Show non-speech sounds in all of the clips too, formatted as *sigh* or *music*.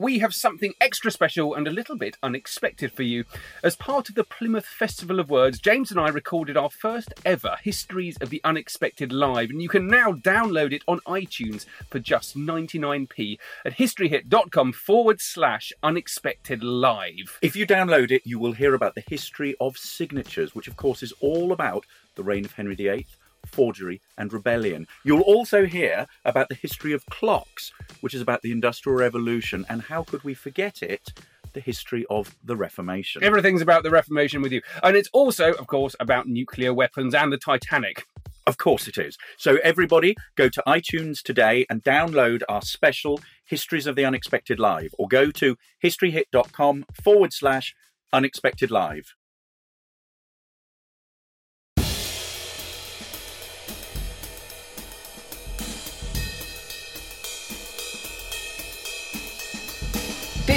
we have something extra special and a little bit unexpected for you. As part of the Plymouth Festival of Words, James and I recorded our first ever Histories of the Unexpected live, and you can now download it on iTunes for just 99p at historyhit.com forward slash unexpected live. If you download it, you will hear about the history of signatures, which of course is all about the reign of Henry VIII, forgery, and rebellion. You'll also hear about the history of clocks, which is about the Industrial Revolution, and how could we forget it? The history of the Reformation. Everything's about the Reformation with you. And it's also, of course, about nuclear weapons and the Titanic. Of course it is. So, everybody, go to iTunes today and download our special Histories of the Unexpected Live, or go to historyhit.com forward slash unexpected live.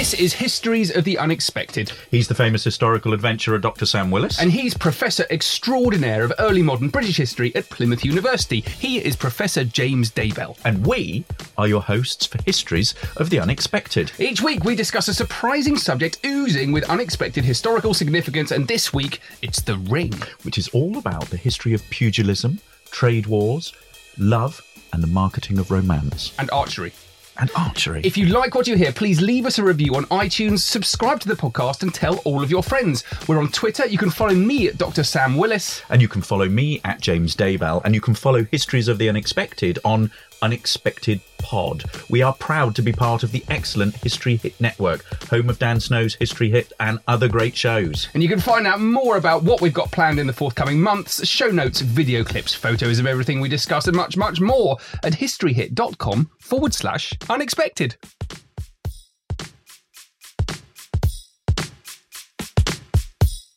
This is Histories of the Unexpected. He's the famous historical adventurer Dr. Sam Willis. And he's Professor Extraordinaire of Early Modern British History at Plymouth University. He is Professor James Daybell. And we are your hosts for Histories of the Unexpected. Each week we discuss a surprising subject oozing with unexpected historical significance, and this week it's the ring. which is all about the history of pugilism, trade wars, love, and the marketing of romance. And archery. And archery. If you like what you hear, please leave us a review on iTunes, subscribe to the podcast, and tell all of your friends. We're on Twitter. You can follow me at Dr. Sam Willis. and you can follow me at James Daybell, and you can follow Histories of the Unexpected on Unexpected Pod. We are proud to be part of the excellent History Hit Network, home of Dan Snow's History Hit and other great shows. And you can find out more about what we've got planned in the forthcoming months, show notes, video clips, photos of everything we discuss, and much, much more at historyhit.com forward slash unexpected.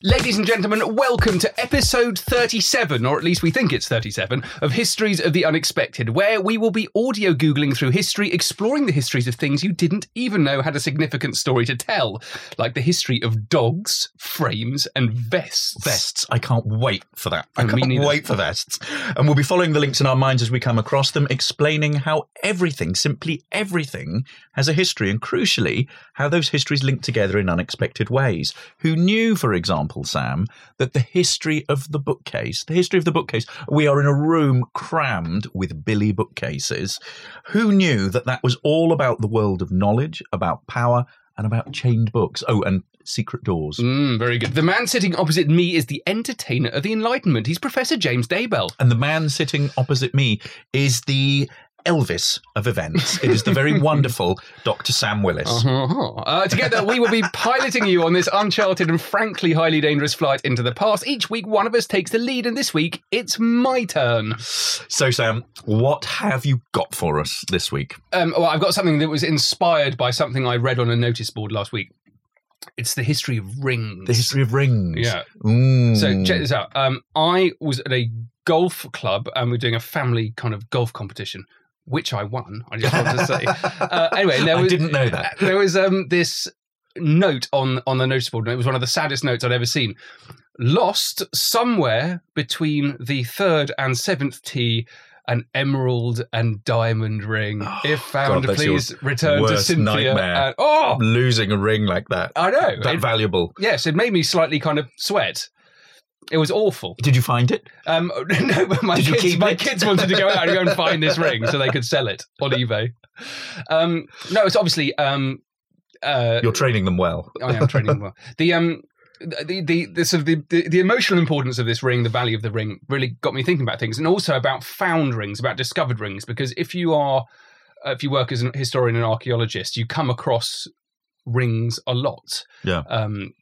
Ladies and gentlemen, welcome to episode 37, or at least we think it's 37, of Histories of the Unexpected, where we will be audio Googling through history, exploring the histories of things you didn't even know had a significant story to tell, like the history of dogs, frames, and vests. Vests. I can't wait for that. Oh, I And can't wait for vests. And we'll be following the links in our minds as we come across them, explaining how everything, simply everything, has a history, and crucially, how those histories link together in unexpected ways. Who knew, for example, Sam, that the history of the bookcase, the history of the bookcase, we are in a room crammed with Billy bookcases. Who knew that that was all about the world of knowledge, about power, and about chained books? Oh, and secret doors. Mm, very good. The man sitting opposite me is the entertainer of the Enlightenment. He's Professor James Daybell. And the man sitting opposite me is the Elvis of events. It is the very *laughs* wonderful Dr. Sam Willis. Uh-huh. Uh, together, we will be piloting you on this uncharted and frankly highly dangerous flight into the past. Each week, one of us takes the lead, and this week, it's my turn. So, Sam, what have you got for us this week? Um, well, I've got something that was inspired by something I read on a notice board last week. It's the history of rings. The history of rings. Yeah. Mm. So check this out. Um, I was at a golf club and we're doing a family kind of golf competition, which I won. I just want to say. Uh, anyway, *laughs* there I didn't know that. There was um, this note on on the notice board, and it was one of the saddest notes I'd ever seen. Lost somewhere between the third and seventh tee. An emerald and diamond ring. if found, God, please return to Cynthia. And, oh, Losing a ring like that. I know. That It- valuable. yes, it made me slightly kind of sweat. It was awful. Did you find it? Um, *laughs* no, but my Did kids, my kids wanted to go out and go and find this ring so they could sell it on eBay. Um, no, it's obviously um, uh, You're training them well. I am training them well. The um the the, the sort of the, the, the emotional importance of this ring, the value of the ring, really got me thinking about things, and also about found rings, about discovered rings. Because if you are, uh, if you work as an historian and archaeologist, you come across rings a lot. Yeah. Um,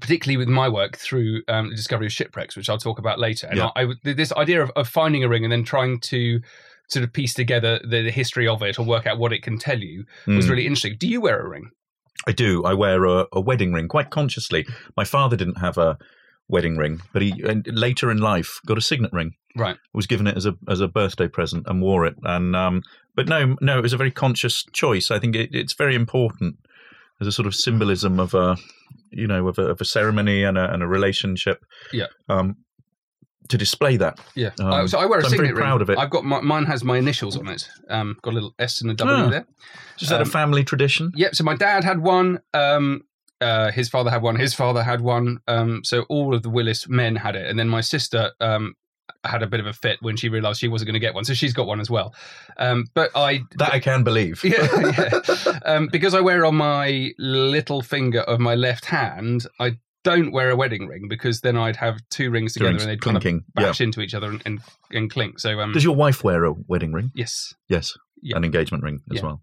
particularly with my work through um, the discovery of shipwrecks, which I'll talk about later. And Yeah. I, I this idea of, of finding a ring and then trying to sort of piece together the, the history of it or work out what it can tell you was Mm. really interesting. Do you wear a ring? I do. I wear a, a wedding ring quite consciously. My father didn't have a wedding ring, but he and later in life got a signet ring. Right. Was given it as a as a birthday present and wore it. And um, but no, no, it was a very conscious choice. I think it, it's very important as a sort of symbolism of a you know of a, of a ceremony and a, and a relationship. Yeah. Um, to display that. Yeah. Um, so I wear a so I'm very signet proud ring. of it. I've got my, mine has my initials on it. Um, got a little S and a W Ah. there. Is that a Um, family tradition? Yep. So my dad had one. Um, uh, his father had one. His father had one. Um, so all of the Willis men had it, and then my sister um, had a bit of a fit when she realised she wasn't going to get one, so she's got one as well. Um, but I That I can believe. *laughs* yeah, *laughs* yeah. Um, because I wear on my little finger of my left hand, I don't wear a wedding ring because then I'd have two rings together rings and they'd kind of bash into each other and, and, and clink. So um, Does your wife wear a wedding ring? yes. Yes. Yeah. An engagement ring as Yeah. well.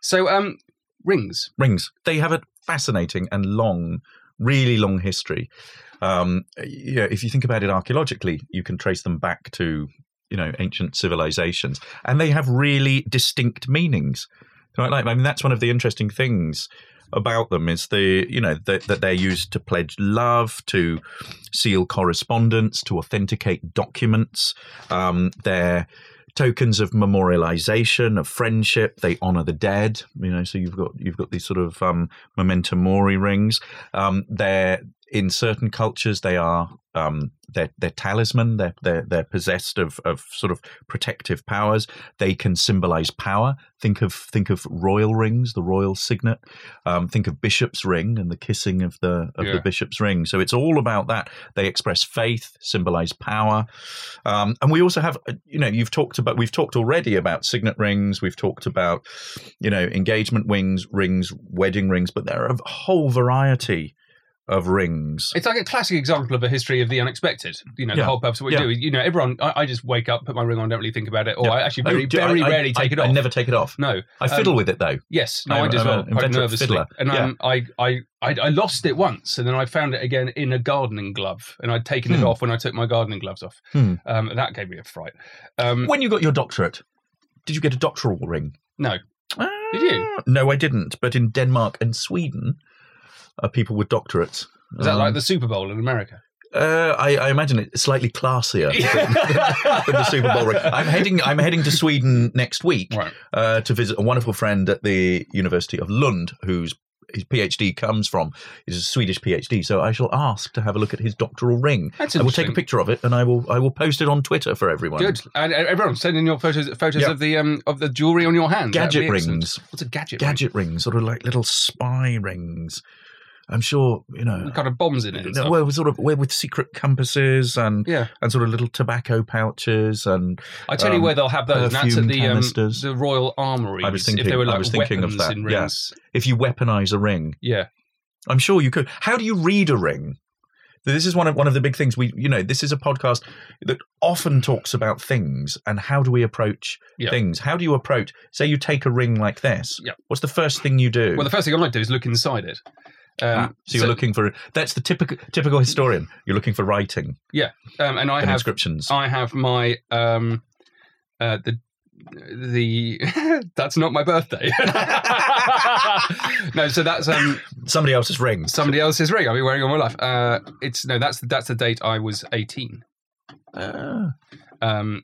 So um, rings. rings. They have a fascinating and long, really long history. Um, yeah, if you think about it archaeologically, you can trace them back to you know ancient civilizations, and they have really distinct meanings. Right? Like, I mean, that's one of the interesting things about them is the you know that, that they're used to pledge love, to seal correspondence, to authenticate documents. Um, they're tokens of memorialization of friendship they honor the dead you know so you've got you've got these sort of um memento mori rings. Um they're in certain cultures they are um they're, they're talisman they're, they're they're possessed of of sort of protective powers. They can symbolize power. Think of think of royal rings the royal signet. Um think of bishop's ring and the kissing of the of Yeah. the bishop's ring. So it's all about that. They express faith symbolize power. Um, and we also have, uh, you know, you've talked about, we've talked already about signet rings, we've talked about, you know, engagement rings, rings, wedding rings, but there are a whole variety of rings. It's like a classic example of a history of the unexpected. You know, the whole purpose of what Yeah. we do. You know, everyone. I, I just wake up, put my ring on, don't really think about it, or Yeah. I actually very, do- very I- I- rarely take I- it off. I never take it off. No, I fiddle Um, with it though. Yes, no, I'm- I do as I'm well, quite nervously. fiddler. And Yeah. um, I, I, I, I lost it once, and then I found it again in a gardening glove, and I'd taken it Hmm. off when I took my gardening gloves off. Hmm. Um, and that gave me a fright. Um, When you got your doctorate, did you get a doctoral ring? no, Did you? Ah, No, I didn't. But in Denmark and Sweden, are people with doctorates. Is that Um, like the Super Bowl in America? Uh, I, I imagine it's slightly classier than, than the Super Bowl ring. I'm heading. I'm heading to Sweden next week Right. uh, to visit a wonderful friend at the University of Lund, whose his PhD comes from. He's a Swedish PhD, so I shall ask to have a look at his doctoral ring. That's I will take a picture of it, and I will I will post it on Twitter for everyone. Good. And everyone, send in your photos photos Yeah. of the um of the jewelry on your hand. Gadget rings. What's a gadget? ring? Gadget rings, sort of like little spy rings. I'm sure you know. Kind of bombs in it. And stuff. Well, sort of, we're with secret compasses and yeah. and sort of little tobacco pouches and I tell you um, where they'll have those. That's at the um, the Royal Armoury. I was if they thinking- were I was thinking of that, in yeah. if you weaponize a ring, Yeah. I'm sure you could. How do you read a ring? This is one of one of the big things we, you know, this is a podcast that often talks about things and how do we approach Yeah. things? How do you approach? Say you take a ring like this. Yeah. What's the first thing you do? Well, the first thing I might do is look inside it. Um, Ah, so you're looking for that's the typical typical historian. You're looking for writing Yeah, um, and I have inscriptions. I have my um, uh, the the *laughs* that's not my birthday. *laughs* no, so that's um Somebody else's ring. somebody else's ring I've been wearing all my life. Uh, it's no, that's that's the date I was eighteen. Ah. Um,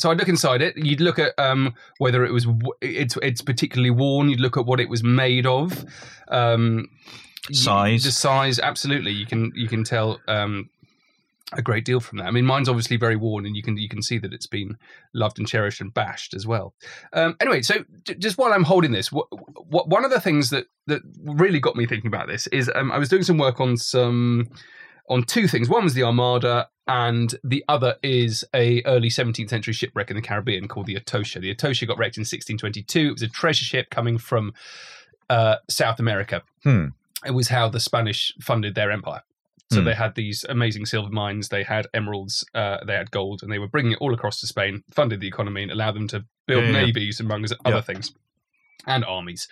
so I'd look inside it. You'd look at um, whether it was it's it's particularly worn. You'd look at what it was made of, um, Size. the size. Absolutely, you can you can tell um, a great deal from that. I mean, mine's obviously very worn, and you can you can see that it's been loved and cherished and bashed as well. Um, anyway, so j- just while I'm holding this, what, what one of the things that that really got me thinking about this is um, I was doing some work on some on two things. One was the Armada, and the other is a early 17th century shipwreck in the Caribbean called the Atocha. The Atocha got wrecked in 1622. It was a treasure ship coming from uh, South America. Hmm. It was how the Spanish funded their empire. So Hmm. they had these amazing silver mines, they had emeralds, uh, they had gold, and they were bringing it all across to Spain, funded the economy, and allowed them to build Yeah, yeah, yeah. navies, among other Yeah. things, and armies.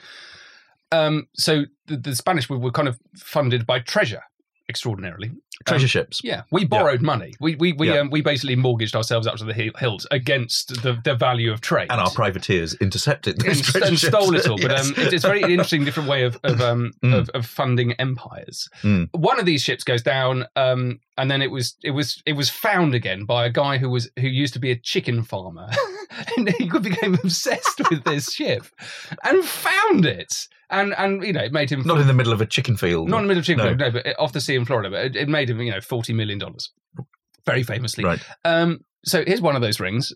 Um, so the, the Spanish were, were kind of funded by treasure, extraordinarily. Treasure Um, ships. Yeah, we borrowed money. We we we, Yeah. um, we basically mortgaged ourselves up to the hi- hills against the, the value of trade. And our privateers intercepted those and, treasure and ships. stole it all. *laughs* But Yes. um, it's, very interesting different way of of, um, *laughs* Mm. of of funding empires. Mm. One of these ships goes down, um, and then it was it was it was found again by a guy who was who used to be a chicken farmer, *laughs* *laughs* and he became obsessed with this *laughs* ship, and found it, and and you know it made him Not in the middle of a chicken field. not in the middle of a chicken, No. no, but off the sea in Florida. But it, it made him, you know, forty million dollars, very famously. Right. Um, so here's one of those rings.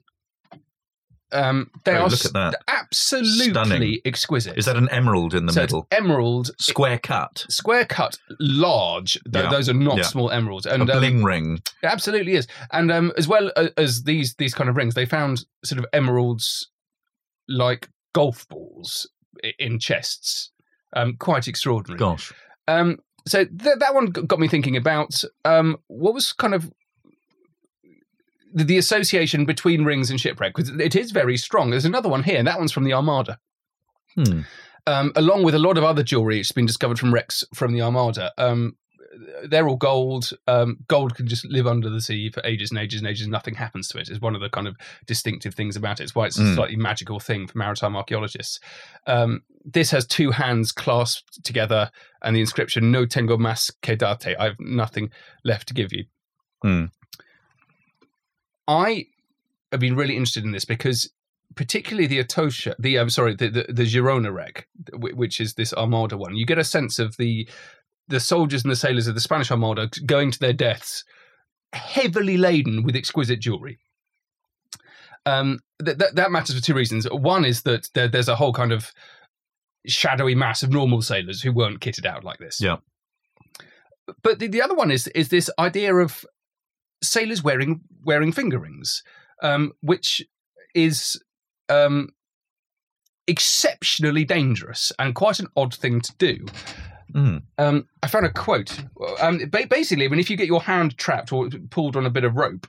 Um, they Oh, are look at that. absolutely Stunning. exquisite. Is that an emerald in the so middle? Emerald, Square cut. square cut, large. Th- Yeah. Those are not Yeah. small emeralds, A and um, bling ring. it absolutely is. And um, as well as these these kind of rings, they found sort of emeralds like golf balls in chests. Um, quite extraordinary. Gosh. Um, so th- that one got me thinking about um, what was kind of the, the association between rings and shipwreck because it is very strong. There's another one here, and that one's from the Armada. Hmm. Um, along with a lot of other jewelry, it's been discovered from wrecks from the Armada. Um, they're all gold. Um, gold can just live under the sea for ages and ages and ages. Nothing happens to it. It's one of the kind of distinctive things about it. It's why it's a Mm. slightly magical thing for maritime archaeologists. Um, this has two hands clasped together and the inscription "No tengo mas que darte." I have nothing left to give you. Hmm. I have been really interested in this because, particularly the Atocha, the I'm sorry, the the, the Girona wreck, which is this Armada one, you get a sense of the the soldiers and the sailors of the Spanish Armada going to their deaths heavily laden with exquisite jewelry. Um, th- that that matters for two reasons. One is that there, there's a whole kind of shadowy mass of normal sailors who weren't kitted out like this. Yeah. But the, the other one is is this idea of sailors wearing wearing finger rings, um, which is um, exceptionally dangerous and quite an odd thing to do. Hmm. Um, I found a quote. Um, ba- basically, I mean, if you get your hand trapped or pulled on a bit of rope,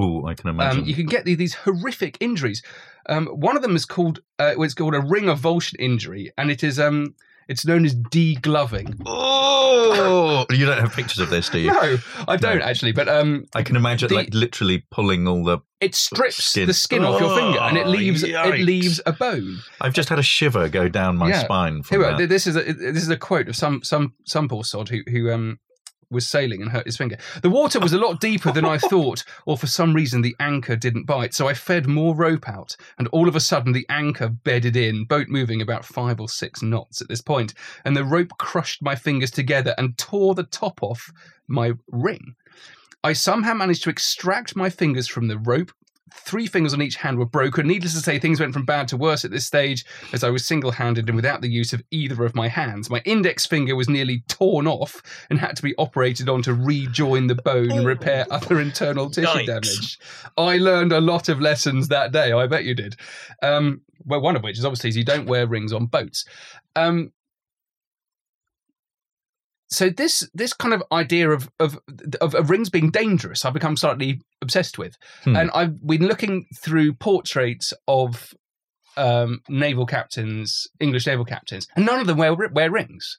Ooh, I can imagine. um, you can get the- these horrific injuries. Um, one of them is called uh, it's called a ring avulsion injury, and it is um, it's known as degloving. oh, *laughs* you don't have pictures of this, do you? No, I don't No. actually, but um, I can imagine like literally pulling all the. it strips Skin. the skin off your finger, and it Oh, leaves it leaves a bone. I've just had a shiver go down my Yeah. spine from Here, that. this is a this is a quote of some some some poor sod who who um was sailing and hurt his finger. The water was a lot deeper than I *laughs* thought, or for some reason the anchor didn't bite. So I fed more rope out, and all of a sudden the anchor bedded in, boat moving about five or six knots at this point, and the rope crushed my fingers together and tore the top off my ring. I somehow managed to extract my fingers from the rope. Three fingers on each hand were broken. Needless to say, things went from bad to worse at this stage as I was single handed and without the use of either of my hands. My index finger was nearly torn off and had to be operated on to rejoin the bone and repair other internal tissue Yikes. damage. I learned a lot of lessons that day. I bet you did. Um, well, one of which is obviously you don't wear rings on boats. Um, so this this kind of idea of, of of of rings being dangerous, I've become slightly obsessed with, Hmm. and I've been looking through portraits of um, naval captains, English naval captains, and none of them wear wear rings.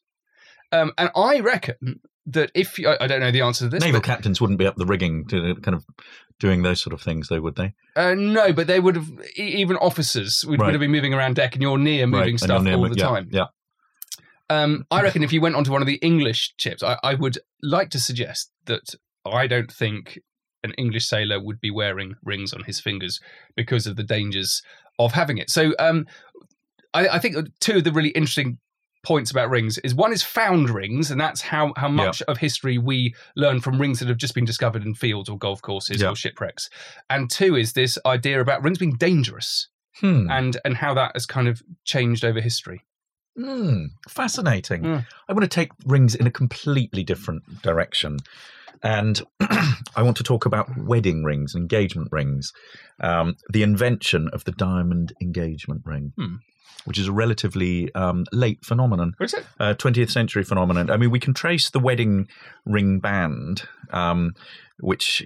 Um, and I reckon that if you, I, I don't know the answer to this, Naval captains wouldn't be up the rigging to kind of doing those sort of things, though, would they? uh, no, but they would have even officers would, Right. would have been moving around deck, and you're near moving Right, stuff near- all the yeah, time. Yeah. Um, I reckon if you went onto one of the English ships, I, I would like to suggest that I don't think an English sailor would be wearing rings on his fingers because of the dangers of having it. So um, I, I think two of the really interesting points about rings is one is found rings, and that's how how much of history we learn from rings that have just been discovered in fields or golf courses Yeah. or shipwrecks. And two is this idea about rings being dangerous Hmm. and and how that has kind of changed over history. Hmm, fascinating. Hmm. I want to take rings in a completely different direction. And *clears throat* I want to talk about wedding rings, engagement rings, um, the invention of the diamond engagement ring. Hmm. Which is a relatively um, late phenomenon. What is it? Uh, 20th century phenomenon. I mean, we can trace the wedding ring band, um, which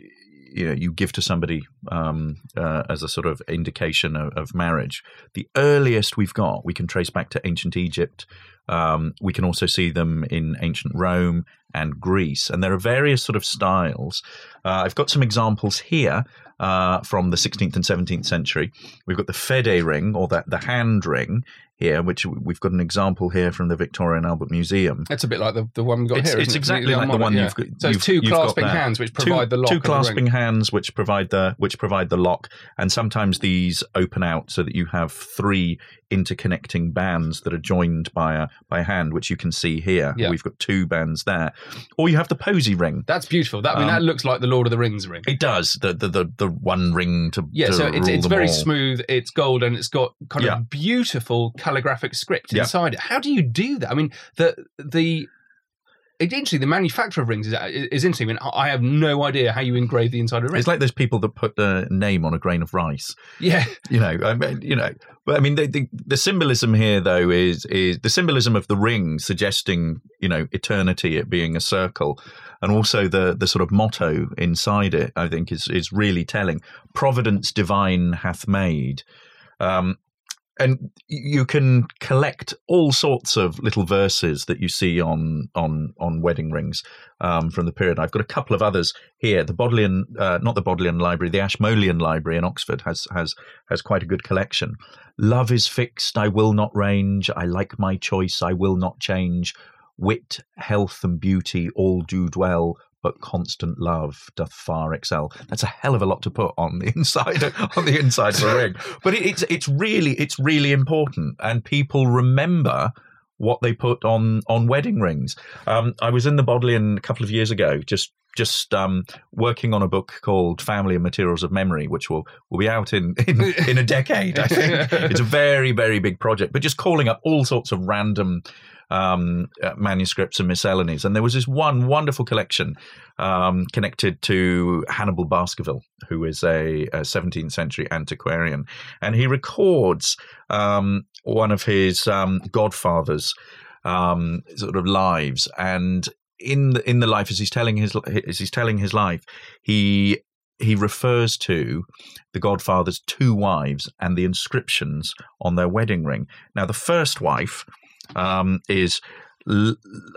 you know you give to somebody um, uh, as a sort of indication of, of, marriage. The earliest we've got, we can trace back to ancient Egypt. Um, we can also see them in ancient Rome and Greece, and there are various sort of styles. Uh, I've got some examples here uh, from the 16th and 17th century. We've got the fede ring, or the, the hand ring, here, which we've got an example here from the Victoria and Albert Museum. It's a bit like the, the one we've got it's, here. It's it? exactly like the one yeah. you've got. So you've, it's 2 clasping hands which provide two, the lock. Two clasping hands which provide the which provide the lock, and sometimes these open out so that you have three interconnecting bands that are joined by a by a hand, which you can see here. Yeah. We've got two bands there, or you have the posy ring. That's beautiful. That I mean, Um, that looks like the Lord of the Rings ring. It does the the the, the one ring to Yeah, to so it's it's very all. smooth. It's gold and it's got kind Yeah. of beautiful calligraphic script Yeah. inside it. How do you do that? I mean, the the it's interesting. The manufacture of rings is is interesting. I mean, I have no idea how you engrave the inside of a ring. It's like those people that put a name on a grain of rice. yeah, you know, I mean, you know, but I mean, the, the the symbolism here though is is the symbolism of the ring suggesting, you know, eternity, it being a circle, and also the the sort of motto inside it. I think is is really telling. Providence divine hath made. Um, and you can collect all sorts of little verses that you see on on on wedding rings um, from the period. I've got a couple of others here. The Bodleian, uh, not the Bodleian Library, the Ashmolean Library in Oxford has has has quite a good collection. Love is fixed, I will not range. I like my choice, I will not change. Wit, health, and beauty all do dwell. But constant love doth far excel. That's a hell of a lot to put on the *laughs* inside on the inside of a ring. But it, it's it's really it's really important, and people remember what they put on on wedding rings. Um, I was in the Bodleian a couple of years ago, just just um, working on a book called Family and Materials of Memory, which will will be out in in, in a decade. I think *laughs* it's a very very big project, but just calling up all sorts of random. Um, uh, manuscripts and miscellanies, and there was this one wonderful collection um, connected to Hannibal Baskerville, who is a, a 17th century antiquarian, and he records um, one of his um, godfathers' um, sort of lives, and in the, in the life as he's telling his as he's telling his life, he he refers to the godfather's two wives and the inscriptions on their wedding ring. Now, the first wife um, is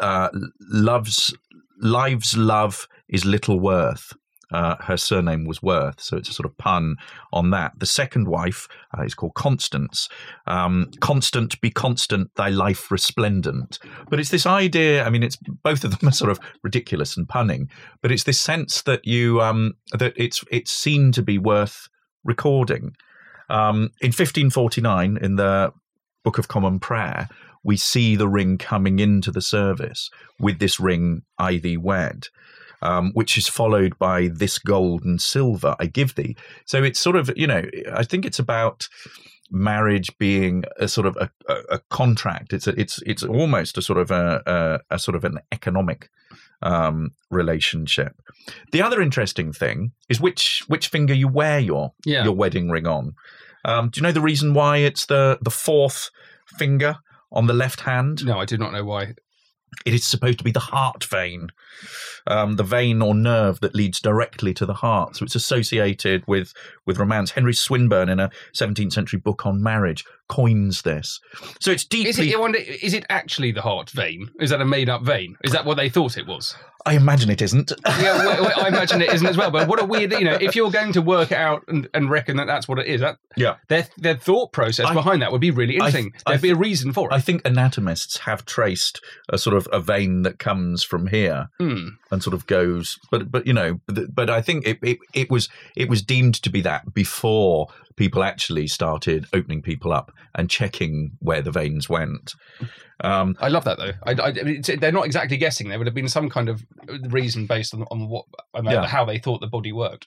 uh, loves lives love is little worth. Uh, her surname was Worth, so it's a sort of pun on that. The second wife uh, is called Constance. Um, constant, be constant, thy life resplendent. But it's this idea. I mean, it's both of them are sort of ridiculous and punning, but it's this sense that you um, that it's it's seen to be worth recording. Um, in 1549, in the Book of Common Prayer, we see the ring coming into the service with this ring I thee wed. Um, which is followed by this gold and silver I give thee. So it's sort of, you know, I think it's about marriage being a sort of a, a, a contract. It's a, it's it's almost a sort of a, a, a sort of an economic um, relationship. The other interesting thing is which which finger you wear your Yeah. your wedding ring on. Um, do you know the reason why it's the the fourth finger on the left hand? no, I do not know why. It is supposed to be the heart vein, um, the vein or nerve that leads directly to the heart. So it's associated with with romance. Henry Swinburne, in a 17th century book on marriage, coins this. So it's deeply. Is it? I wonder. Is it actually the heart vein? Is that a made up vein? Is that what they thought it was? I imagine it isn't. *laughs* yeah, well, I imagine it isn't as well. But what a weird, you know, if you're going to work it out and, and reckon that that's what it is, that yeah. their their thought process I- behind that would be really interesting. I There'd be a reason for it. I think anatomists have traced a sort of a vein that comes from here Hmm. and sort of goes, but but you know, but, but I think it, it it was it was deemed to be that before people actually started opening people up and checking where the veins went. Um, I love that though. I, I, it's, they're not exactly guessing. There would have been some kind of reason based on, on what on Yeah. how they thought the body worked.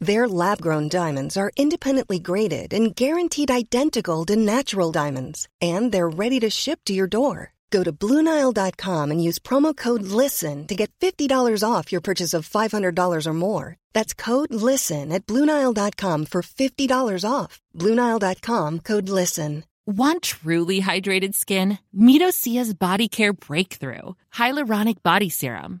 Their lab grown diamonds are independently graded and guaranteed identical to natural diamonds, and they're ready to ship to your door. Go to BlueNile.com and use promo code LISTEN to get $50 off your purchase of $500 or more. That's code LISTEN at BlueNile.com for $50 off. BlueNile.com code LISTEN. Want truly hydrated skin? Meet Osea's Body Care Breakthrough Hyaluronic Body Serum.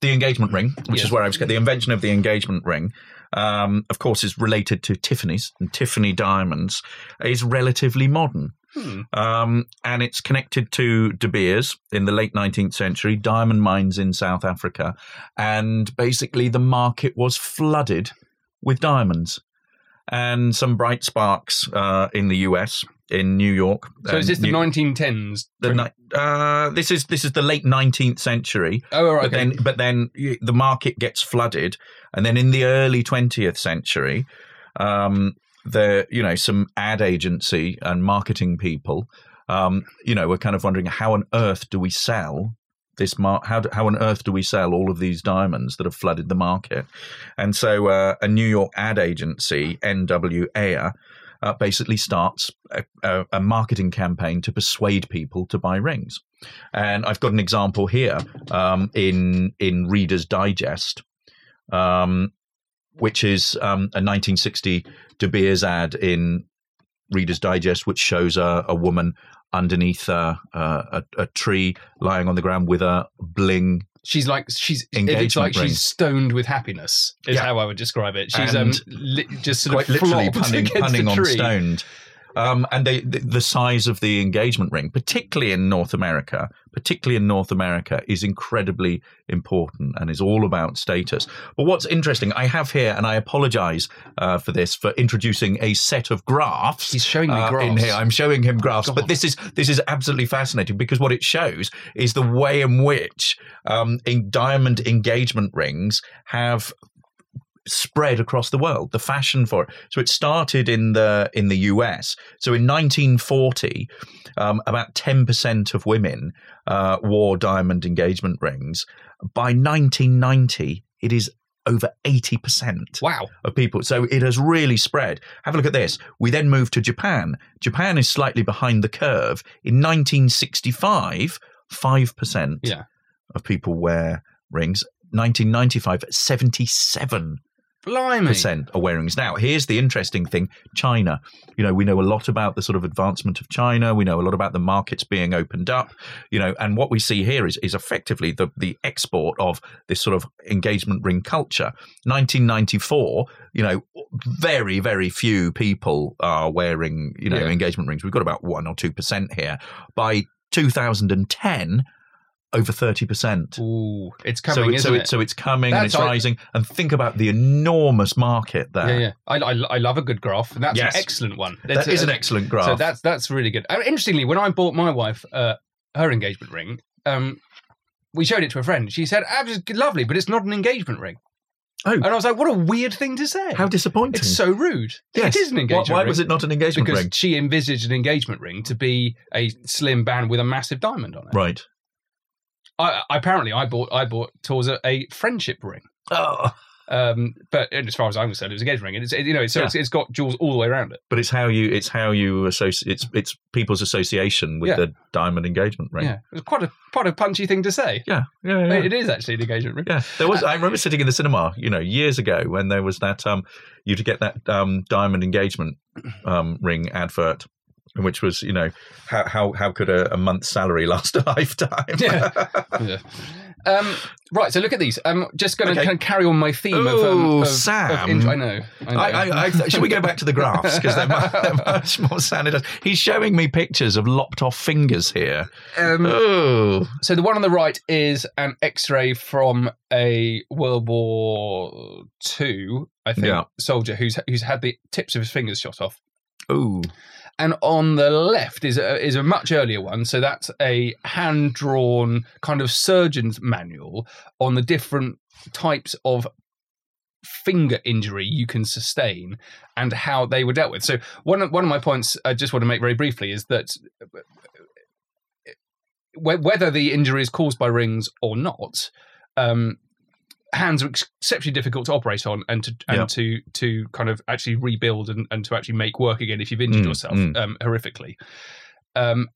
The engagement ring, which Yes. is where I was the invention of the engagement ring, um, of course, is related to Tiffany's and Tiffany diamonds is relatively modern. Hmm. Um, and it's connected to De Beers in the late 19th century, diamond mines in South Africa. And basically, the market was flooded with diamonds. And some bright sparks uh, in the US, in New York. So is this the New- 1910s? the ni- uh, this is this is the late 19th century Oh, right. but okay. then but then the market gets flooded and then in the early 20th century um the you know some ad agency and marketing people um you know were kind of wondering how on earth do we sell this mar- how do, how on earth do we sell all of these diamonds that have flooded the market and so uh, a New York ad agency NWA uh, basically starts a, a, a marketing campaign to persuade people to buy rings. And I've got an example here um, in in Reader's Digest, um, which is um, a 1960 De Beers ad in Reader's Digest, which shows a, a woman underneath a, a, a tree lying on the ground with a bling She's like she's it's like ring. she's stoned with happiness is Yeah. how I would describe it. She's um li- just sort quite of literally punning, *laughs* punning on stoned. Um, and they, the, the size of the engagement ring, particularly in North America, particularly in North America, is incredibly important and is all about status. But what's interesting, I have here, and I apologise uh, for this, for introducing a set of graphs. He's showing me uh, in here. I'm showing him graphs, but this is this is absolutely fascinating because what it shows is the way in which um, in diamond engagement rings have spread across the world the fashion for it so it started in the in the US so in 1940 um, about 10% of women uh, wore diamond engagement rings by 1990 it is over 80% Wow. of people. So it has really spread. Have a look at this. We then move to Japan. Japan is slightly behind the curve. In 1965, 5% Yeah. of people wear rings. 1995, 77 Blimey. percent are wearing. Now, here's the interesting thing China. You know, we know a lot about the sort of advancement of China. We know a lot about the markets being opened up, you know, and what we see here is, is effectively the, the export of this sort of engagement ring culture. 1994, you know, very, very few people are wearing, you know, Yeah. engagement rings. We've got about 1 or 2% here. By 2010, over 30%. Ooh, it's So, coming, it- isn't so, it? it, so it's coming and it's rising. And think about the enormous market there. yeah, yeah. I, I, I love a good graph, and that's Yes. an excellent one. That That's is a- an excellent graph. So that's that's really good. Uh, interestingly, when I bought my wife uh, her engagement ring, um, we showed it to a friend. She said, "Ah, it's lovely, but it's not an engagement ring." Oh. and I was like, "What a weird thing to say! How disappointing. It's so rude. Yes. It is an Why- engagement Why, ring. was it not an engagement because ring? Because she envisaged an engagement ring to be a slim band with a massive diamond on it. Right. I, apparently, I bought I bought Torza a friendship ring. Oh. Um, but as far as I'm concerned, it was a engagement ring, and it's it, you know, so Yeah. it's, it's got jewels all the way around it. But it's how you it's how you associate it's it's people's association with Yeah. the diamond engagement ring. Yeah, it's quite a quite a punchy thing to say. Yeah, yeah, yeah. It is actually an engagement ring. Yeah, there was. I remember sitting in the cinema, you know, years ago when there was that um, you to get that um diamond engagement um ring advert, which was you know how how how could a, a month's salary *laughs* last a lifetime? Yeah. *laughs* yeah. Um, right, so look at these. I'm just going to Okay. kind of carry on my theme of, um, of, Sam. of int- I know. I know. I, I, should we go back to the graphs because they're, they're much *laughs* more sanitized. He's showing me pictures of lopped off fingers here. Um, So the one on the right is an X-ray from a World War Two, I think, Yeah. soldier who's who's had the tips of his fingers shot off. oh, And on the left is a, is a much earlier one. So that's a hand drawn kind of surgeon's manual on the different types of finger injury you can sustain and how they were dealt with. So one of, one of my points I just want to make very briefly is that whether the injury is caused by rings or not, um, hands are exceptionally difficult to operate on and to and Yeah. to to kind of actually rebuild and, and to actually make work again if you've injured Mm, yourself mm. um, horrifically. Um,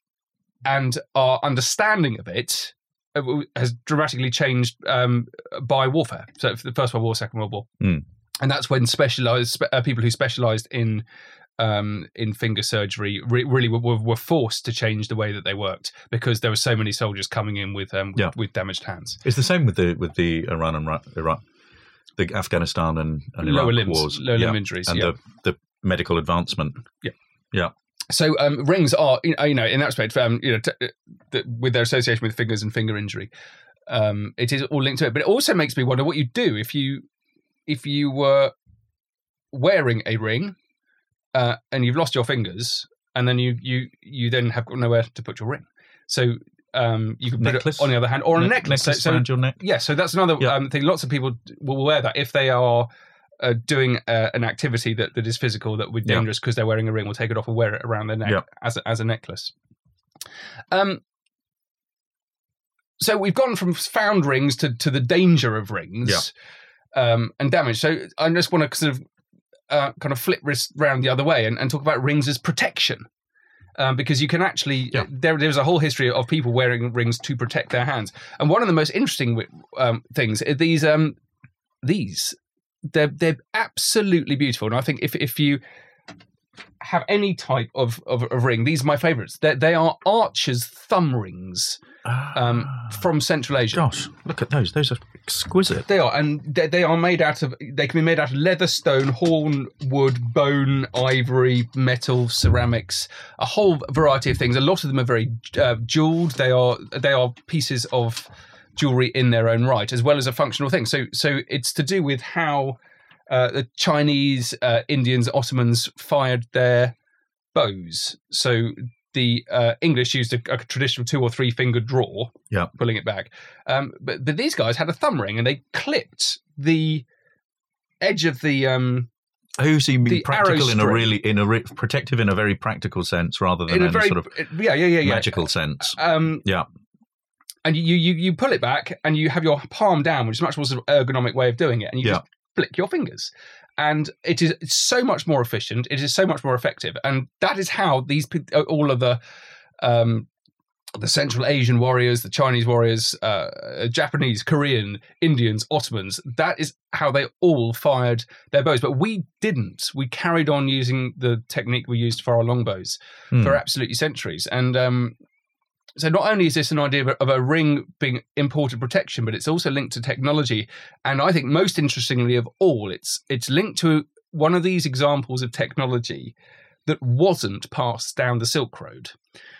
and our understanding of it uh, has dramatically changed um, by warfare. So the First World War, Second World War, Mm. and that's when specialized uh, people who specialized in um, in finger surgery re- really were, were, forced to change the way that they worked because there were so many soldiers coming in with um, Yeah. with damaged hands. it's the same with the with the Iran and Ra- Iraq, the Afghanistan and, and Iraq Lower limbs, wars, lower limb injuries, and yeah. the the medical advancement. Yeah, yeah. So um, rings are, you know, in that respect, um, you know, t- th- with their association with fingers and finger injury, um, it is all linked to it. But it also makes me wonder what you do if you if you were wearing a ring uh, and you've lost your fingers, and then you you you then have got nowhere to put your ring. So um, you can put Necklace? it on the other hand, or a Ne- necklace. necklace So- around your neck. yeah, so that's another Yeah. um, thing. Lots of people will wear that if they are uh, doing uh, an activity that, that is physical that would be dangerous because they're wearing a ring. Will take it off and wear it around their neck as a, as a necklace. Um. So we've gone from found rings to, to the danger of rings, um, and damage. So I just want to sort of uh, kind of flip this round the other way and, and talk about rings as protection. Um, because you can actually Yeah. there, there's a whole history of people wearing rings to protect their hands, and one of the most interesting um, things are these um, these they're they're absolutely beautiful, and I think if if you have any type of, of, of ring, these are my favourites. They they are archers' thumb rings um, from Central Asia. Gosh, look at those. Those are exquisite. They are, and they, they are made out of. They can be made out of leather, stone, horn, wood, bone, ivory, metal, ceramics, a whole variety of things. A lot of them are very uh, jeweled. They are they are pieces of jewelry in their own right, as well as a functional thing. So so it's to do with how uh, the Chinese, uh, Indians, Ottomans fired their bows. So the uh, English used a, a traditional two or three finger draw, Yeah. pulling it back. Um, but but these guys had a thumb ring and they clipped the edge of the um, Who seem The practical in a really in a re- protective in a very practical sense rather than in in a very sort of yeah yeah yeah yeah magical sense. Um, Yeah. and you, you you pull it back and you have your palm down, which is a much more sort of ergonomic way of doing it, and you Yeah. just flick your fingers. And it is so much more efficient. It is so much more effective, and that is how these uh, all of the um, the Central Asian warriors, the Chinese warriors, uh, Japanese, Korean, Indians, Ottomans. That is how they all fired their bows. But we didn't. We carried on using the technique we used for our longbows Hmm. for absolutely centuries. And um, so not only is this an idea of a, ring being imported protection, but it's also linked to technology. And I think most interestingly of all, it's it's linked to one of these examples of technology that wasn't passed down the Silk Road.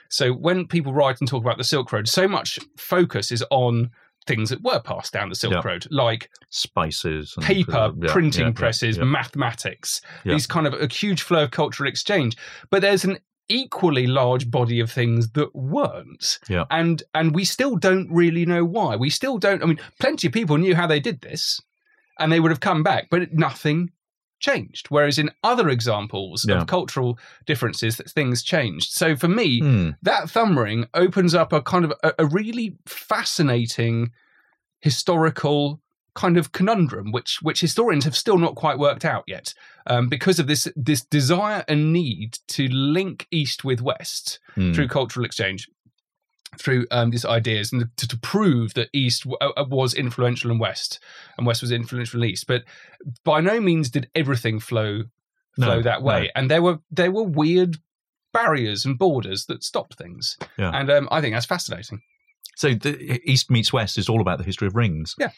So when people write and talk about the Silk Road, so much focus is on things that were passed down the Silk. Road, like Spices, and, paper, uh, yeah, printing yeah, presses, yeah. mathematics, these kind of a huge flow of cultural exchange. But there's an equally large body of things that weren't. Yeah. And and we still don't really know why. We still don't I mean, plenty of people knew how they did this and they would have come back, but nothing changed. Whereas in other examples Yeah. of cultural differences, that things changed. So for me, Hmm. that thumb ring opens up a kind of a, a really fascinating historical kind of conundrum, which which historians have still not quite worked out yet, um, because of this this desire and need to link East with West Hmm. through cultural exchange, through um, these ideas, and to, to prove that East w- uh, was influential in West, and West was influential in East. But by no means did everything flow flow No, that way, no. and there were there were weird barriers and borders that stopped things, Yeah. and um, I think that's fascinating, So the East meets West is all about the history of rings. Yeah.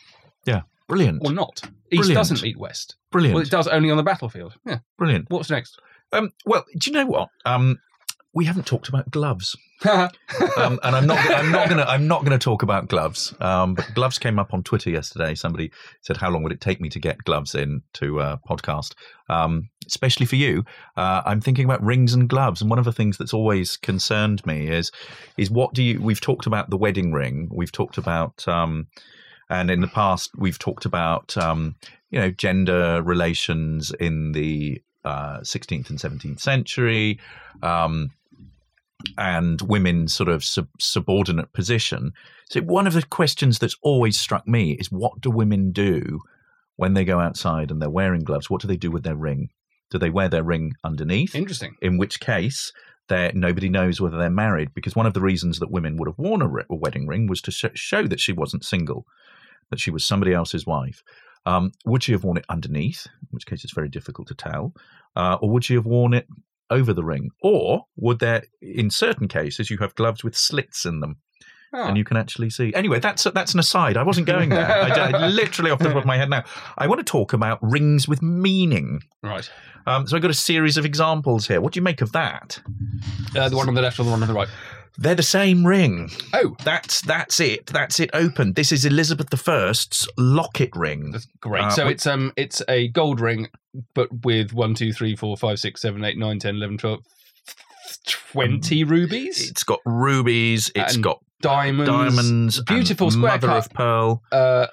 Yeah. Brilliant. or not. East Brilliant. doesn't meet West. Brilliant. Well, it does only on the battlefield. Yeah. Brilliant. What's next? Um, well, do you know what? Um, we haven't talked about gloves. *laughs* um, and I'm not. I'm not gonna. I'm not gonna talk about gloves. Um, but gloves came up on Twitter yesterday. Somebody said, "How long would it take me to get gloves in to uh, podcast?" Um, especially for you, uh, I'm thinking about rings and gloves. And one of the things that's always concerned me is, is what do you? We've talked about the wedding ring. We've talked about, um, and in the past we've talked about, um, you know, gender relations in the uh, 16th and 17th century. Um, and women's sort of sub- subordinate position. So one of the questions that's always struck me is what do women do when they go outside and they're wearing gloves? What do they do with their ring? Do they wear their ring underneath? Interesting. In which case, nobody knows whether they're married because one of the reasons that women would have worn a, ri- a wedding ring was to sh- show that she wasn't single, that she was somebody else's wife. Um, would she have worn it underneath, in which case it's very difficult to tell, uh, or would she have worn it over the ring? Or would there, in certain cases, you have gloves with slits in them, Oh. and you can actually see. Anyway, that's that's an aside. I wasn't going there. I, I *laughs* literally off the top of my head now. I want to talk about rings with meaning. Right. Um, so I've got a series of examples here. What do you make of that? Uh, the one on the left or the one on the right? They're the same ring. Oh, That's that's it. That's it. Open. This is Elizabeth I's locket ring. that's great. Uh, so it's um it's a gold ring, but with one, two, three, four, five, six, seven, eight, nine, ten, eleven, twelve, twenty rubies, It's got rubies. It's got diamonds, diamonds. beautiful square mother cut. of pearl. uh,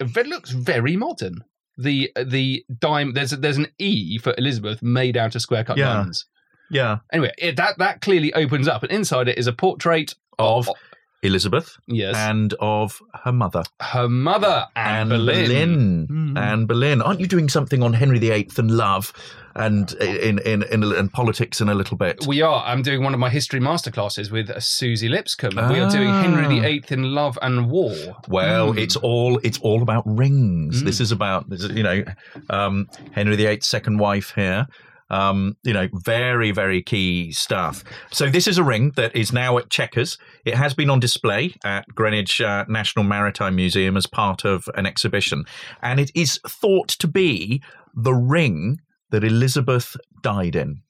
it looks very modern. The the dime there's a, there's an E for Elizabeth made out of square cut Yeah. diamonds. Yeah. Anyway, it, that that clearly opens up, and inside it is a portrait Of Elizabeth yes and of her mother. her mother Anne, Anne Boleyn. Boleyn. Anne Boleyn. Aren't you doing something on Henry VIII and love and in in in, in politics in a little bit? We are. I'm doing one of my history masterclasses with uh, Susie Lipscomb. We are doing Ah. Henry VIII in Love and War. Well, Mm. it's all it's all about rings. Mm. This is about you know um, Henry VIII's second wife here. Um, you know, very very key stuff. So this is a ring that is now at Chequers. It has been on display at Greenwich uh, National Maritime Museum as part of an exhibition, and it is thought to be the ring that Elizabeth died in.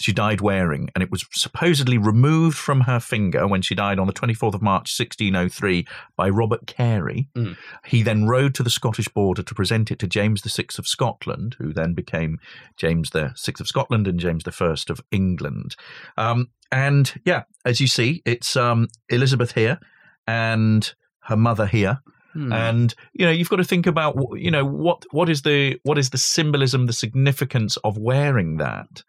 She died wearing, and it was supposedly removed from her finger when she died on the 24th of March 1603 by Robert Carey. Mm. He then rode to the Scottish border to present it to James VI of Scotland, who then became James VI of Scotland and James I of England. Um, and yeah, as you see, it's um, Elizabeth here and her mother here. Hmm. And you know you've got to think about you know what what is the what is the symbolism, the significance of wearing that.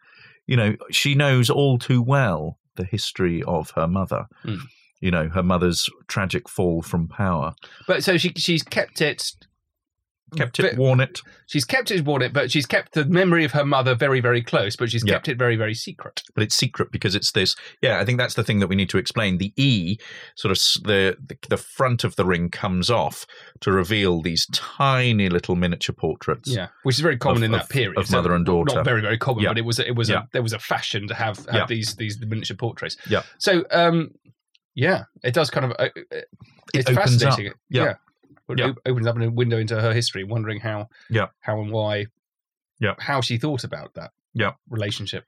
You know she knows all too well the history of her mother. Mm. You know her mother's tragic fall from power. But so she she's kept it. Kept it, worn it. She's kept it, worn it, but she's kept the memory of her mother very, very close. But she's Yeah. kept it very, very secret. but it's secret because it's this. Yeah, I think that's the thing that we need to explain. The E, sort of the the, the front of the ring comes off to reveal these tiny little miniature portraits. Yeah, which is very common Of- in that of- period of mother and daughter. Not very, very common, Yeah. but it was it was Yeah. a, there was a fashion to have, have Yeah. these these miniature portraits. Yeah. So, um, yeah, it does kind of uh, uh, it's up. fascinating. Yeah. It Yeah. op- opens up a window into her history, wondering how, Yeah. how and why, Yeah. how she thought about that, Yeah. relationship.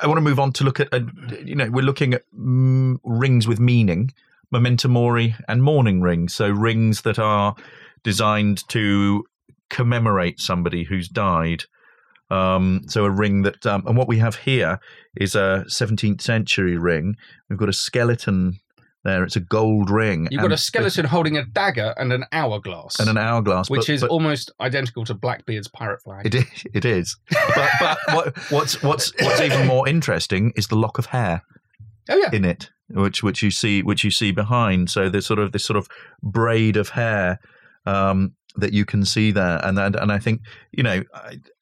I want to move on to look at, uh, you know, we're looking at mm, rings with meaning, memento mori, and mourning rings. So rings that are designed to commemorate somebody who's died. Um, so a ring that, um, and what we have here is a 17th century ring. We've got a skeleton there. It's a gold ring. You've got a skeleton holding a dagger and an hourglass, and an hourglass, which but- is but- almost identical to Blackbeard's pirate flag. It is. It is. But, but *laughs* what, what's what's what's even more interesting is the lock of hair oh yeah, in it, which which you see which you see behind. So there's sort of this sort of braid of hair um, that you can see there, and and, and I think you know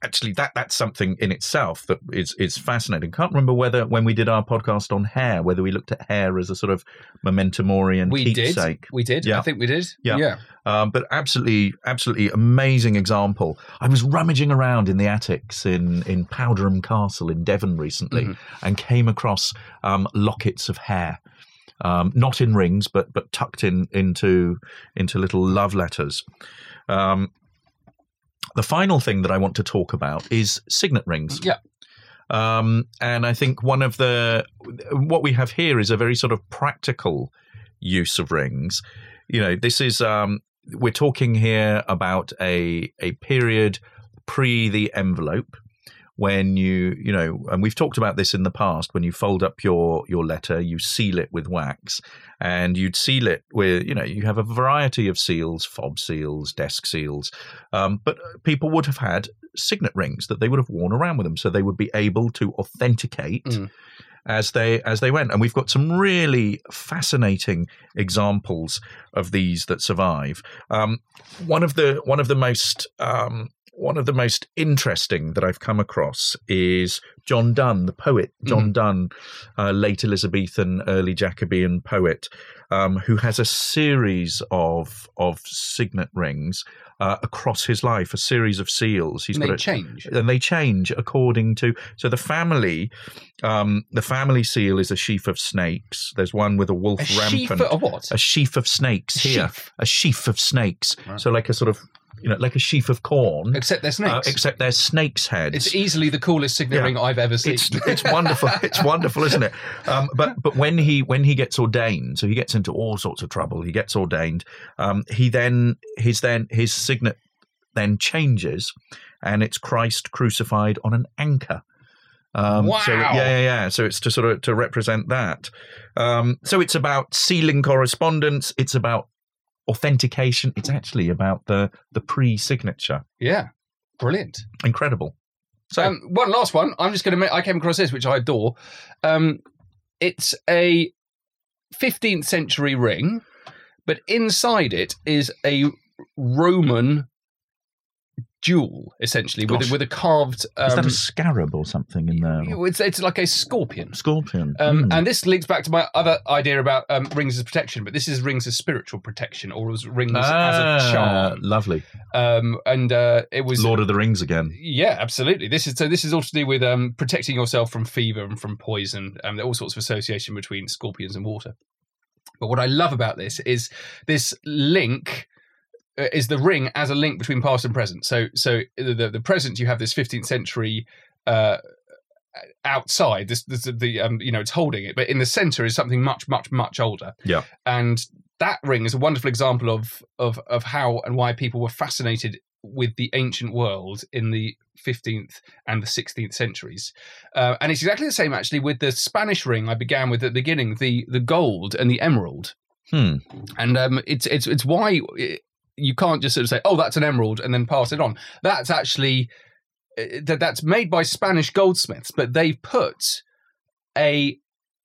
actually that that's something in itself that is is fascinating. Can't remember whether when we did our podcast on hair, whether we looked at hair as a sort of memento mori and We did. keepsake. We did. Yeah. I think we did. Yeah. Yeah. Um, but absolutely, absolutely amazing example. I was rummaging around in the attics in, in Powderham Castle in Devon recently Mm-hmm. and came across um, lockets of hair. Um, not in rings, but but tucked in into into little love letters. Um, the final thing that I want to talk about is signet rings. Yeah. Um, and I think one of the what we have here is a very sort of practical use of rings. You know, this is um, we're talking here about a a period pre the envelope when you you know and we've talked about this in the past when you fold up your your letter you seal it with wax. And you'd seal it with you know you have a variety of seals fob seals desk seals. Um, but people would have had signet rings that they would have worn around with them so they would be able to authenticate Mm. as they as they went. And we've got some really fascinating examples of these that survive. Um, one of the one of the most um, one of the most interesting that I've come across is John Donne, the poet. John Donne, uh, late Elizabethan, early Jacobean poet, um, who has a series of of signet rings uh, across his life, a series of seals. He's And got they a, change. and they change according to so the family um the family seal is a sheaf of snakes there's one with a wolf A sheaf rampant of what? a sheaf of snakes A here sheaf? a sheaf of snakes so like a sort of you know like a sheaf of corn Except they're uh, snakes. except they're snakes heads it's easily the coolest signet Yeah. ring I've ever seen. it's it's wonderful. *laughs* It's wonderful, isn't it? Um, but but when he when he gets ordained, so he gets into all sorts of trouble. He gets ordained. Um, he then his then his signet then changes, and it's Christ crucified on an anchor. Um, So yeah, yeah, yeah. So it's to sort of to represent that. Um, so it's about sealing correspondence. It's about authentication. It's actually about the the pre-signature. yeah. Brilliant. Incredible. So um, one last one. I'm just going to make. I came across this, which I adore. Um, it's a 15th century ring, but inside it is a Roman jewel, essentially, with a, with a carved. Um, is that a scarab or something in there? it's, it's like a scorpion. Scorpion. Um, Mm. And this links back to my other idea about um, rings as protection, but this is rings as spiritual protection, or as rings as a Ah, charm. Lovely. Um, and uh, it was Lord of the Rings again. yeah, absolutely. This is so. This is all to do with um, protecting yourself from fever and from poison. Um, there are all sorts of association between scorpions and water. But what I love about this is this link is the ring as a link between past and present. So, so the the, present you have this 15th century. Uh, outside this, this the um you know it's holding it but in the center is something much much much older Yeah. and that ring is a wonderful example of of of how and why people were fascinated with the ancient world in the 15th and the 16th centuries uh, and it's exactly the same actually with the spanish ring i began with at the beginning the the gold and the emerald Hmm. and um it's it's it's why you can't just sort of say oh that's an emerald and then pass it on that's actually uh, that that's made by spanish goldsmiths but they've put a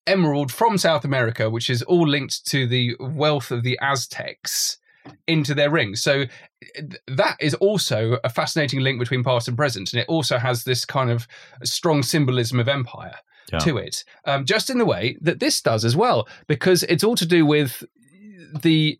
emerald from South America, which is all linked to the wealth of the Aztecs, into their ring. So that is also a fascinating link between past and present, and it also has this kind of strong symbolism of empire Yeah. to it, um, just in the way that this does as well, because it's all to do with the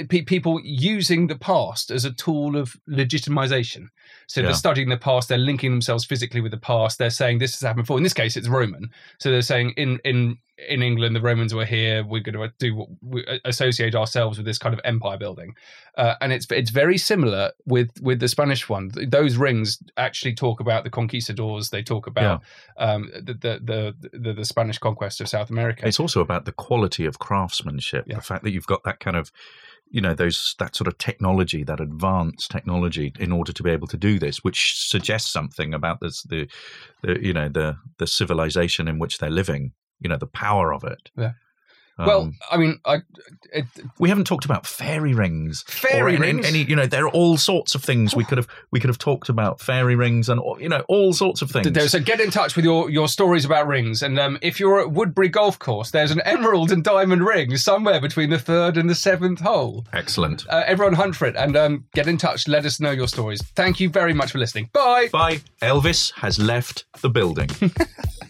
uh, pe- people using the past as a tool of legitimization. So Yeah. they're studying the past, they're linking themselves physically with the past. They're saying this has happened before. In this case, it's Roman. So they're saying in in in England, the Romans were here. We're going to do what we associate ourselves with this kind of empire building, uh, and it's it's very similar with with the Spanish one. Those rings actually talk about the conquistadors. They talk about um, the, the, the the the Spanish conquest of South America. It's also about the quality of craftsmanship. Yeah. The fact that you've got that kind of, you know, those that sort of technology, that advanced technology, in order to be able to do this, which suggests something about this, the, the you know, the the civilization in which they're living. You know, the power of it. Yeah. Well, Um, I mean, I, it, we haven't talked about fairy rings. Fairy any, rings? Any, you know, there are all sorts of things we *sighs* could have we could have talked about fairy rings and you know all sorts of things. so get in touch with your, your stories about rings. And um, if you're at Woodbury Golf Course, there's an emerald and diamond ring somewhere between the third and the seventh hole. Excellent. Uh, everyone hunt for it and um, get in touch. Let us know your stories. Thank you very much for listening. Bye. Bye. Elvis has left the building. *laughs*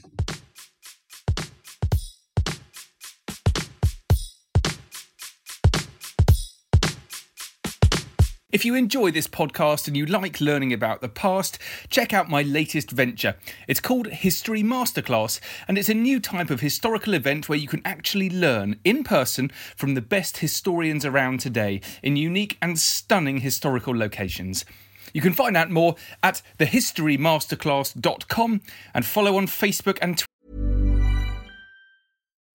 If you enjoy this podcast and you like learning about the past, check out my latest venture. It's called History Masterclass, and it's a new type of historical event where you can actually learn in person from the best historians around today in unique and stunning historical locations. You can find out more at thehistorymasterclass.com and follow on Facebook and Twitter.